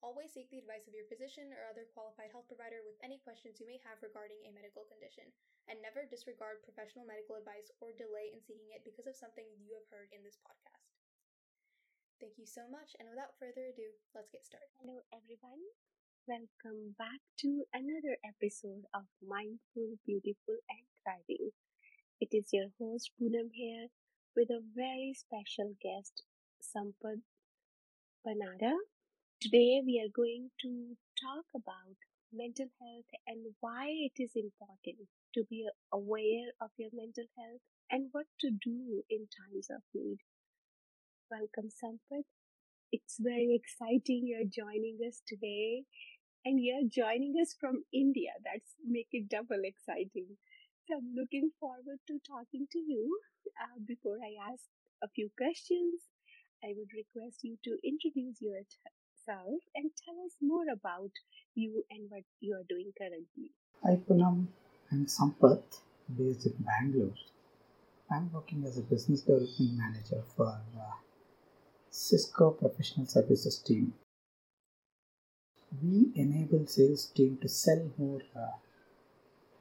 Always seek the advice of your physician or other qualified health provider with any questions you may have regarding a medical condition, and never disregard professional medical advice or delay in seeking it because of something you have heard in this podcast. Thank you so much, and without further ado, let's get started. Hello, everyone. Welcome back to another episode of Mindful, Beautiful, and Thriving. It is your host Poonam here with a very special guest, Sampath Panada. Today we are going to talk about mental health and why it is important to be aware of your mental health and what to do in times of need. Welcome, Sampath. It's very exciting you're joining us today and you're joining us from India. That's make it double exciting. So I'm looking forward to talking to you. Uh, before I ask a few questions, I would request you to introduce yourself and tell us more about you and what you are doing currently. Hi Poonam, I'm Sampath, based in Bangalore. I'm working as a business development manager for uh, Cisco Professional Services team we enable sales team to sell more uh,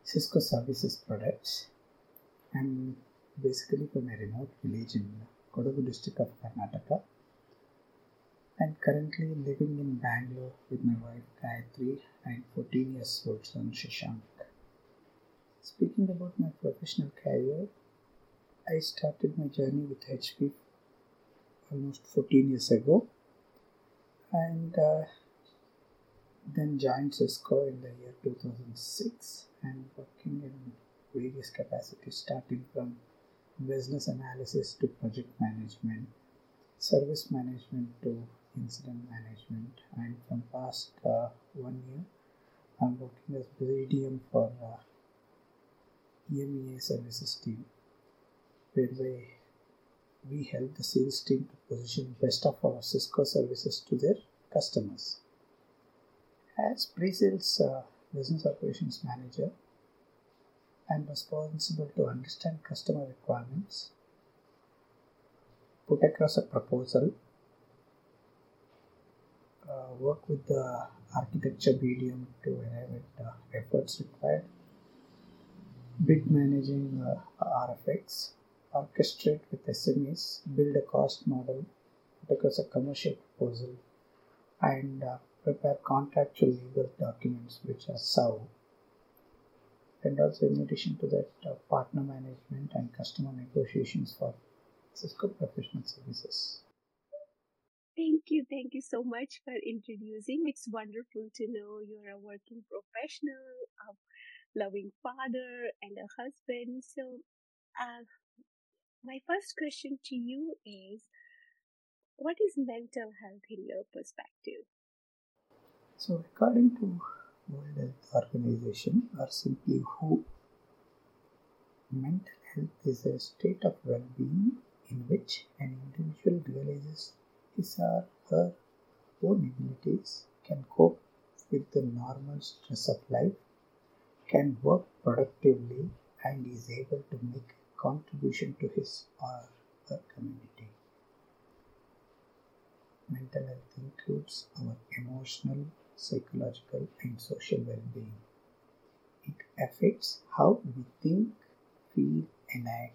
Cisco services products. I'm basically from a remote village in Kodagu district of Karnataka and currently living in Bangalore with my wife Gayatri and 14 years old son Shashank. Speaking about my professional career, I started my journey with HP almost 14 years ago and uh, then joined Cisco in the year 2006 and working in various capacities starting from business analysis to project management, service management to incident management and from past uh, one year I'm working as BDM for uh, EMEA services team where we, we help the sales team to position best of our Cisco services to their customers. As pre-sales uh, business operations manager, I'm responsible to understand customer requirements, put across a proposal, uh, work with the architecture medium to at uh, efforts required, bid managing uh, RFX, orchestrate with SMEs, build a cost model, across a commercial proposal, and uh, prepare contractual legal documents which are SAU. And also, in addition to that, uh, partner management and customer negotiations for Cisco professional services. Thank you. Thank you so much for introducing. It's wonderful to know you're a working professional, a loving father, and a husband. So, uh, my first question to you is what is mental health in your perspective? So, according to World Health Organization, or simply WHO, mental health is a state of well-being in which an individual realizes his or her own abilities, can cope with the normal stress of life, can work productively, and is able to make a contribution to his or her community. Mental health includes our emotional, psychological, and social well being. It affects how we think, feel, and act.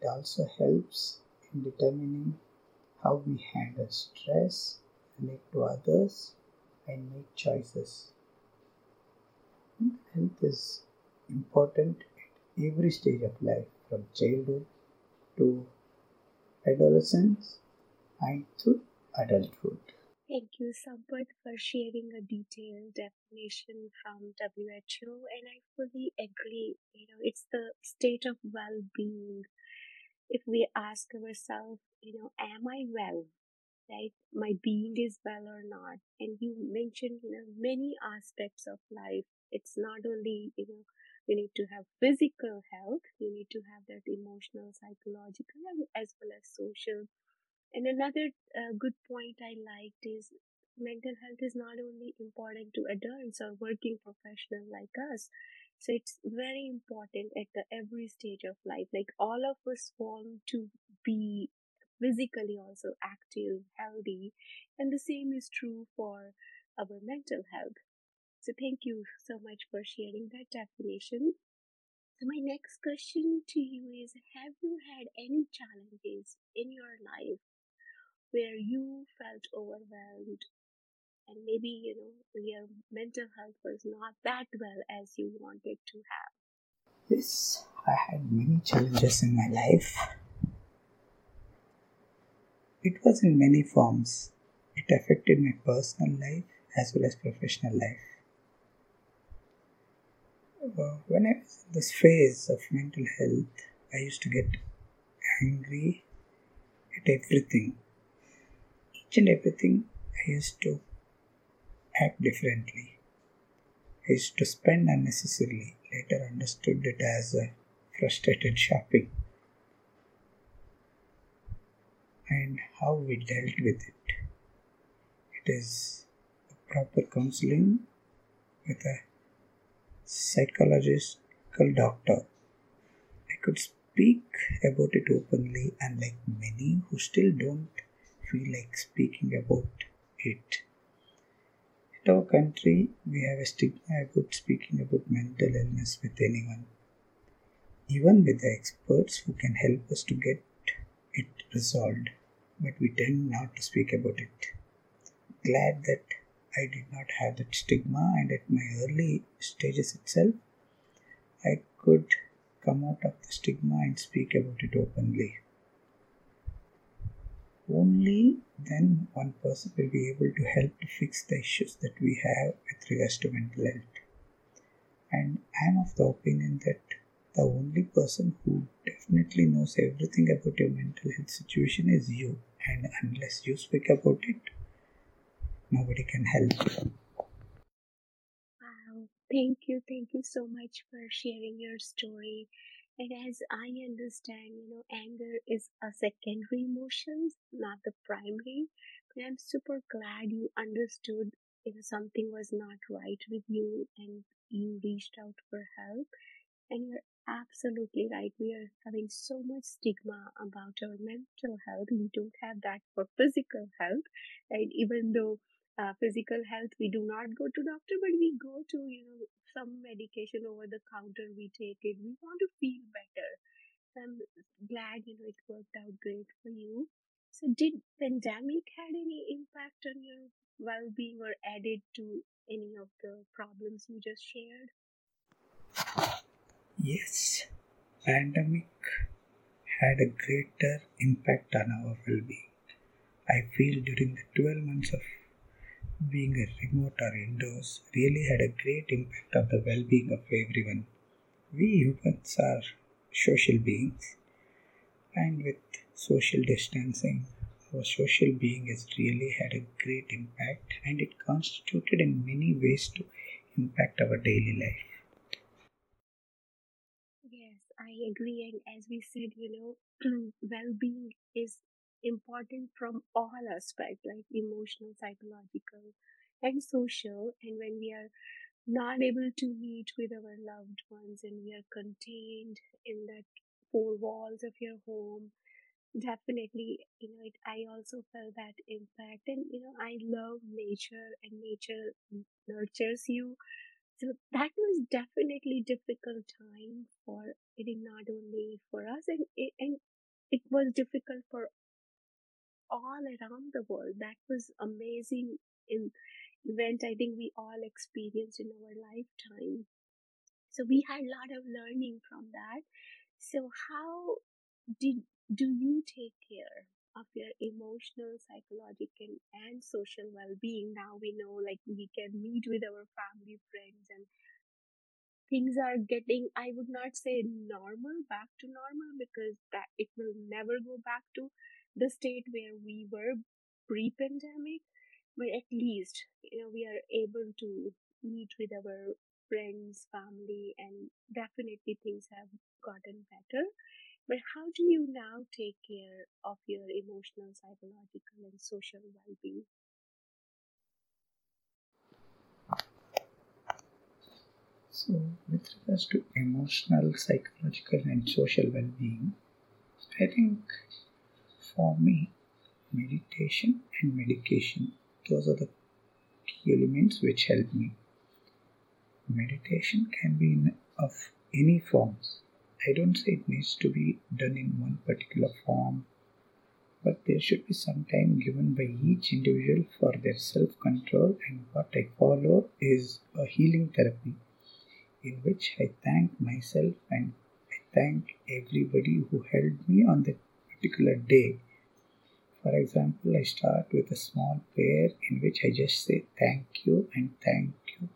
It also helps in determining how we handle stress, relate to others, and make choices. Health is important at every stage of life, from childhood to adolescence and to adulthood. Thank you, Sampath, for sharing a detailed definition from WHO, and I fully agree. You know, it's the state of well-being. If we ask ourselves, you know, am I well? Right, my being is well or not? And you mentioned, you know, many aspects of life. It's not only, you know, you need to have physical health you need to have that emotional psychological as well as social and another uh, good point i liked is mental health is not only important to adults or working professionals like us so it's very important at the every stage of life like all of us want to be physically also active healthy and the same is true for our mental health. So thank you so much for sharing that definition. So my next question to you is have you had any challenges in your life where you felt overwhelmed and maybe you know your mental health was not that well as you wanted to have Yes, I had many challenges in my life. It was in many forms. It affected my personal life as well as professional life. Uh, when I was in this phase of mental health, I used to get angry at everything. Each and everything I used to act differently. is to spend unnecessarily. Later understood it as frustrated shopping. And how we dealt with it. It is proper counseling with a psychological doctor. I could speak about it openly, unlike many who still don't feel like speaking about it. In our country, we have a stigma about speaking about mental illness with anyone, even with the experts who can help us to get it resolved, but we tend not to speak about it. Glad that I did not have that stigma, and at my early stages itself, I could come out of the stigma and speak about it openly. Only then one person will be able to help to fix the issues that we have with regards to mental health. And I am of the opinion that the only person who definitely knows everything about your mental health situation is you. And unless you speak about it, nobody can help. Wow, thank you, thank you so much for sharing your story. And as I understand, you know, anger is a secondary emotion, not the primary. But I'm super glad you understood if something was not right with you and you reached out for help. And you're absolutely right. We are having so much stigma about our mental health. We don't have that for physical health, And Even though uh, physical health we do not go to doctor but we go to you know some medication over the counter we take it. We want to feel better. I'm glad you know it worked out great for you. So did pandemic had any impact on your well-being or added to any of the problems you just shared? Yes, pandemic had a greater impact on our well-being. I feel during the 12 months of being remote or indoors really had a great impact on the well-being of everyone. We humans are social beings, and with social distancing, our social being has really had a great impact, and it constituted in many ways to impact our daily life. Yes, I agree. And as we said, you know, well being is important from all aspects, like emotional, psychological, and social. And when we are not able to meet with our loved ones and we are contained in that four walls of your home, definitely, you know, it, I also felt that impact. And, you know, I love nature and nature nurtures you so that was definitely difficult time for it not only for us and and it was difficult for all around the world. That was amazing in event I think we all experienced in our lifetime. So we had a lot of learning from that. So how did do you take care of your emotional, psychological, and social well-being? Now we know like we can meet with our family, friends, and things are getting i would not say normal back to normal because that it will never go back to the state where we were pre-pandemic but at least you know we are able to meet with our friends, family, and definitely things have gotten better. But how do you now take care of your emotional, psychological, and social well being? So, with regards to emotional, psychological, and social well being, I think for me, meditation and medication, those are the key elements which help me. Meditation can be in of any forms. I don't say it needs to be done in one particular form, but there should be some time given by each individual for their self control. And what I follow is a healing therapy in which I thank myself and I thank everybody who helped me on that particular day. For example, I start with a small prayer in which I just say thank you and thank you.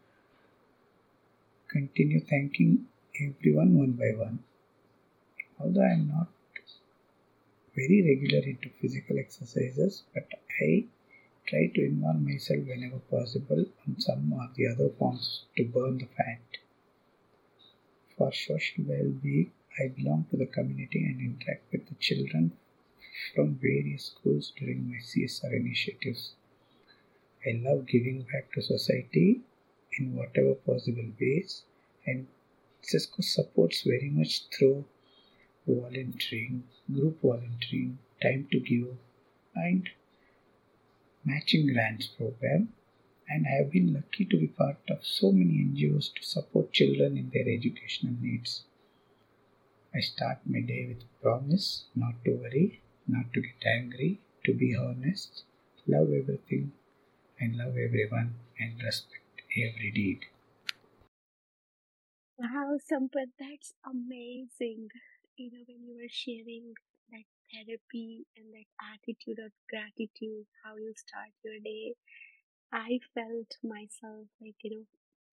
Continue thanking everyone one by one. Although I am not very regular into physical exercises, but I try to involve myself whenever possible on some or the other forms to burn the fat. For social well-being, I belong to the community and interact with the children from various schools during my CSR initiatives. I love giving back to society in whatever possible ways, and Cisco supports very much through volunteering, group volunteering, time to give, and matching grants program and I have been lucky to be part of so many NGOs to support children in their educational needs. I start my day with promise not to worry, not to get angry, to be honest, love everything, and love everyone, and respect every deed. Wow, Sampath, that's amazing. You know, when you were sharing that therapy and that attitude of gratitude, how you start your day, I felt myself like, you know,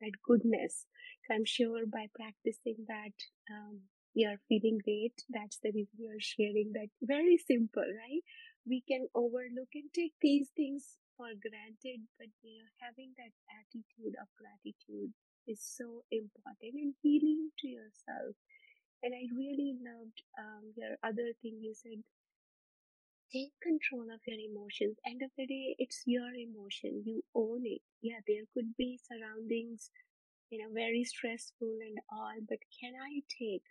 that goodness. So I'm sure by practicing that, um, you're feeling great. That's the reason you're sharing that. Very simple, right? We can overlook and take these things for granted, but you know, having that attitude of gratitude is so important and healing to yourself. And I really loved um, your other thing you said take control of your emotions. End of the day, it's your emotion. You own it. Yeah, there could be surroundings, you know, very stressful and all, but can I take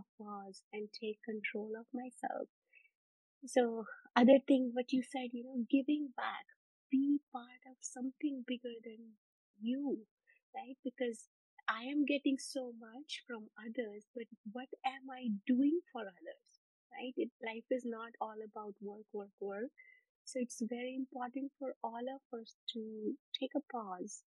a pause and take control of myself? So, other thing, what you said, you know, giving back, be part of something bigger than you, right? Because I am getting so much from others, but what am I doing for others? right? It, life is not all about work, work, work. So it's very important for all of us to take a pause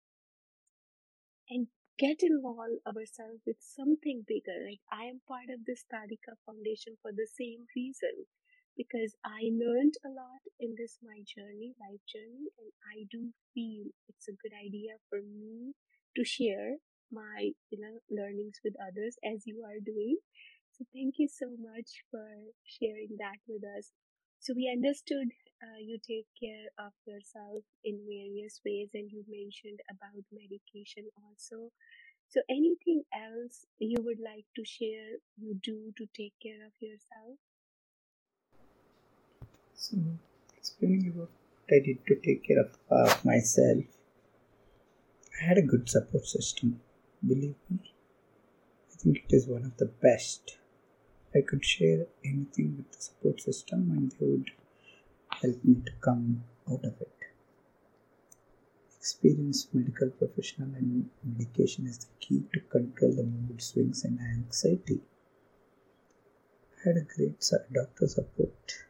and get involved ourselves with something bigger. Like I am part of this Tharaka Foundation for the same reason because I learned a lot in this my journey, life journey, and I do feel it's a good idea for me to share my learnings with others as you are doing so thank you so much for sharing that with us. So we understood uh, you take care of yourself in various ways, and you mentioned about medication also. So anything else you would like to share you do to take care of yourself? So explaining about what I did to take care of uh, myself, I had a good support system. Believe me, I think it is one of the best I could share anything with the support system and they would help me to come out of it. Experienced medical professional and medication is the key to control the mood swings and anxiety. I had a great doctor support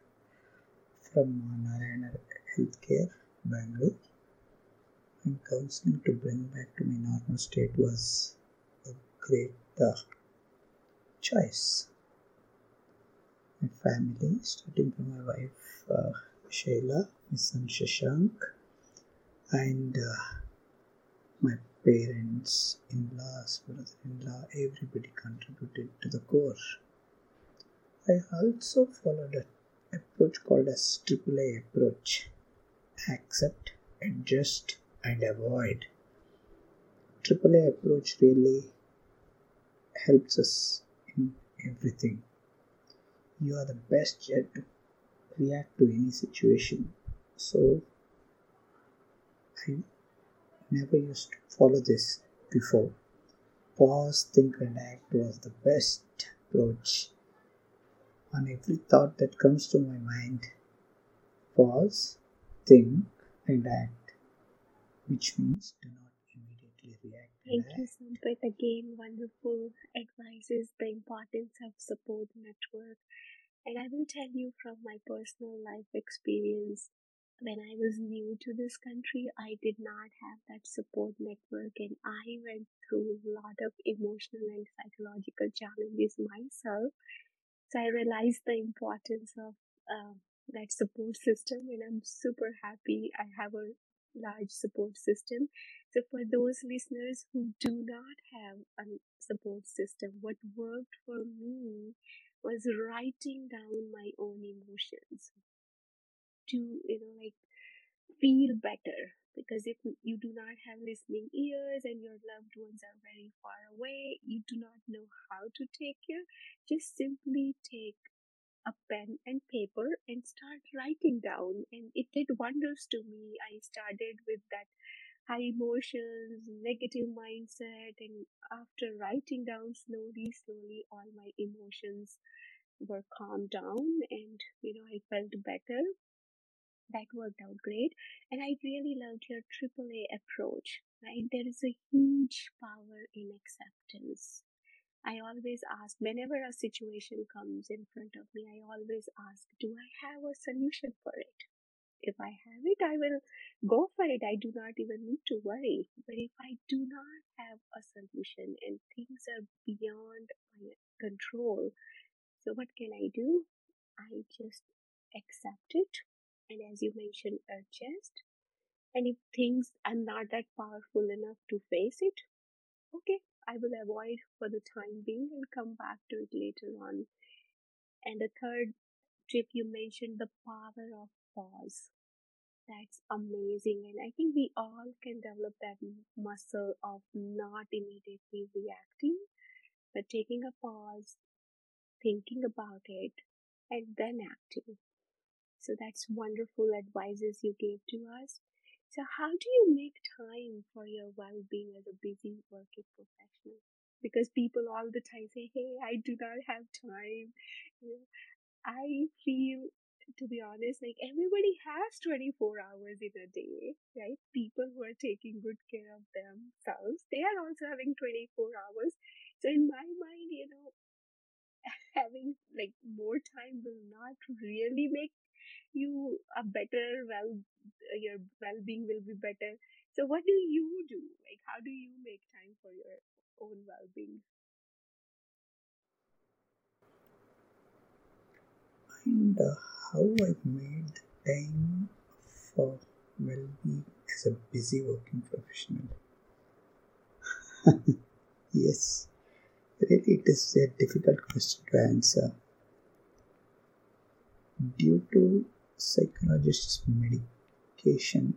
from Narayana Healthcare, Bangalore, and counseling to bring back to my normal state was a great uh, choice my family, starting from my wife uh, my son Shashank, and uh, my parents, in laws, brother in law, everybody contributed to the core. I also followed an approach called as AAA approach accept, adjust, and avoid. AAA approach really helps us in everything. You are the best yet to react to any situation. So I never used to follow this before. Pause, think, and act was the best approach on every thought that comes to my mind. Pause, think, and act, which means do not immediately react. Thank you, Sampath. Again, wonderful advices, the importance of support network. And I will tell you from my personal life experience, when I was new to this country, I did not have that support network and I went through a lot of emotional and psychological challenges myself. So I realized the importance of uh, that support system and I'm super happy I have a large support system. So for those listeners who do not have a support system, what worked for me was writing down my own emotions to you know like feel better. Because if you do not have listening ears and your loved ones are very far away you do not know how to take care just simply take a pen and paper and start writing down. And it did wonders to me. I started with that high emotions negative mindset and after writing down slowly slowly all my emotions were calmed down and you know i felt better that worked out great. And I really loved your AAA approach, right? There is a huge power in acceptance. I always ask, whenever a situation comes in front of me, I always ask, do I have a solution for it? If I have it, I will go for it. I do not even need to worry. But if I do not have a solution and things are beyond my control, so what can I do? I just accept it and as you mentioned, adjust. And if things are not that powerful enough to face it, okay, I will avoid for the time being and come back to it later on. And the third tip you mentioned the power of pause. That's amazing. And I think we all can develop that muscle of not immediately reacting, but taking a pause, thinking about it, and then acting. So that's wonderful advices you gave to us. So how do you make time for your well-being as a busy working professional? Because people all the time say, "Hey, I do not have time." You know, I feel, to be honest, like everybody has 24 hours in a day, right? People who are taking good care of themselves, they are also having 24 hours. So in my mind, you know, having like more time will not really make you a better well your well-being will be better so what do you do like how do you make time for your own well-being and uh, how i made time for well-being as a busy working professional yes really it is a difficult question to answer due to psychologist's medication,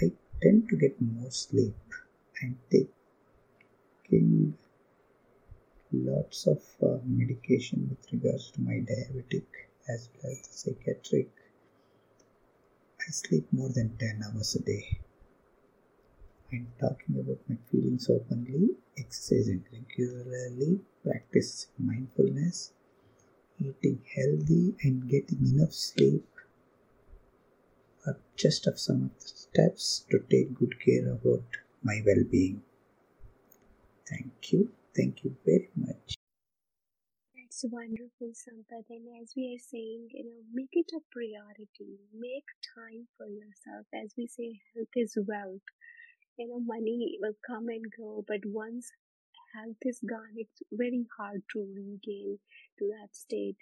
I tend to get more sleep. I'm taking lots of uh, medication with regards to my diabetic as well as the psychiatric. I sleep more than 10 hours a day. I'm talking about my feelings openly, exercising regularly, practice mindfulness, eating healthy, and getting enough sleep are just of some of the steps to take good care about my well-being. Thank you. Thank you very much. That's wonderful, Sampath. And as we are saying, you know, make it a priority. Make time for yourself. As we say, health is wealth. You know, money will come and go, but once health is gone, it's very hard to regain to that state.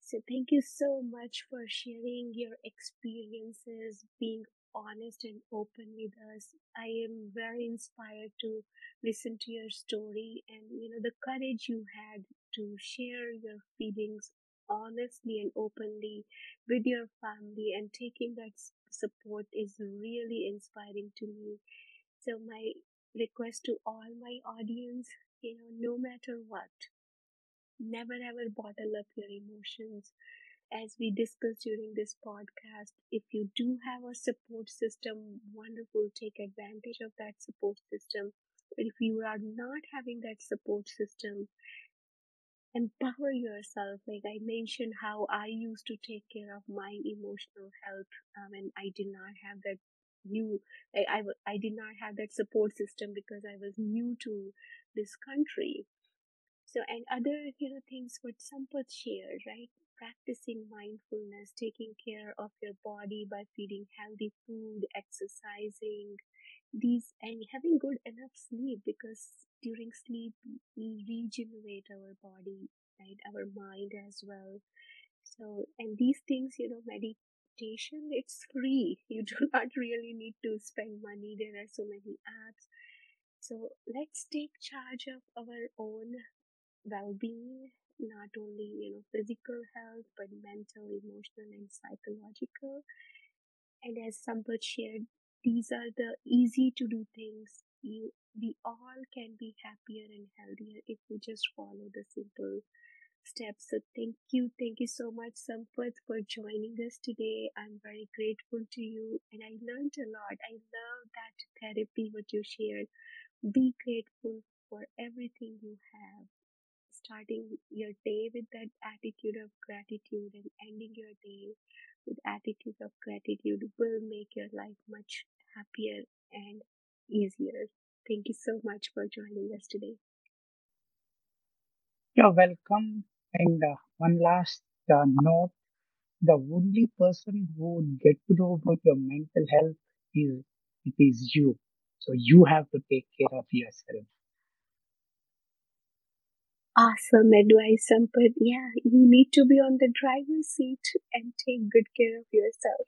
So thank you so much for sharing your experiences, being honest and open with us. I am very inspired to listen to your story and you know the courage you had to share your feelings honestly and openly with your family and taking that support is really inspiring to me. So my request to all my audience, you know, no matter what, never ever bottle up your emotions. As we discussed during this podcast, if you do have a support system, wonderful, take advantage of that support system. But if you are not having that support system, empower yourself. Like I mentioned, how I used to take care of my emotional health, um, and I did not have that new. I, I I did not have that support system because I was new to this country. So and other you know things what Sampath shared, right? Practicing mindfulness, taking care of your body by feeding healthy food, exercising, these and having good enough sleep because during sleep we regenerate our body right? Our mind as well. So and these things you know meditation it's free. You do not really need to spend money. There are so many apps. So let's take charge of our own well-being not only you know physical health but mental emotional and psychological. And as Sampath shared these are the easy to do things. You we all can be happier and healthier if we just follow the simple steps. So thank you thank you so much sampath for joining us today. I'm very grateful to you and i learned a lot. I love that therapy what you shared. Be grateful for everything you have starting your day with that attitude of gratitude and ending your day with attitude of gratitude will make your life much happier and easier. Thank you so much for joining us today. You're welcome. And uh, one last uh, note the only person who would get to know about your mental health is it is you. So you have to take care of yourself. Awesome advice, Sampath. Yeah, you need to be on the driver's seat and take good care of yourself.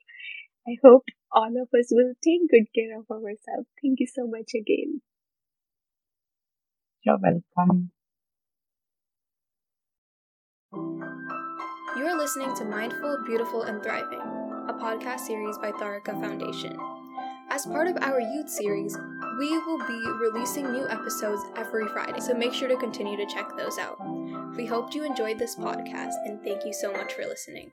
I hope all of us will take good care of ourselves. Thank you so much again. You're welcome. You are listening to Mindful, Beautiful, and Thriving, a podcast series by Tharaka Foundation. As part of our youth series, we will be releasing new episodes every Friday, so make sure to continue to check those out. We hope you enjoyed this podcast and thank you so much for listening.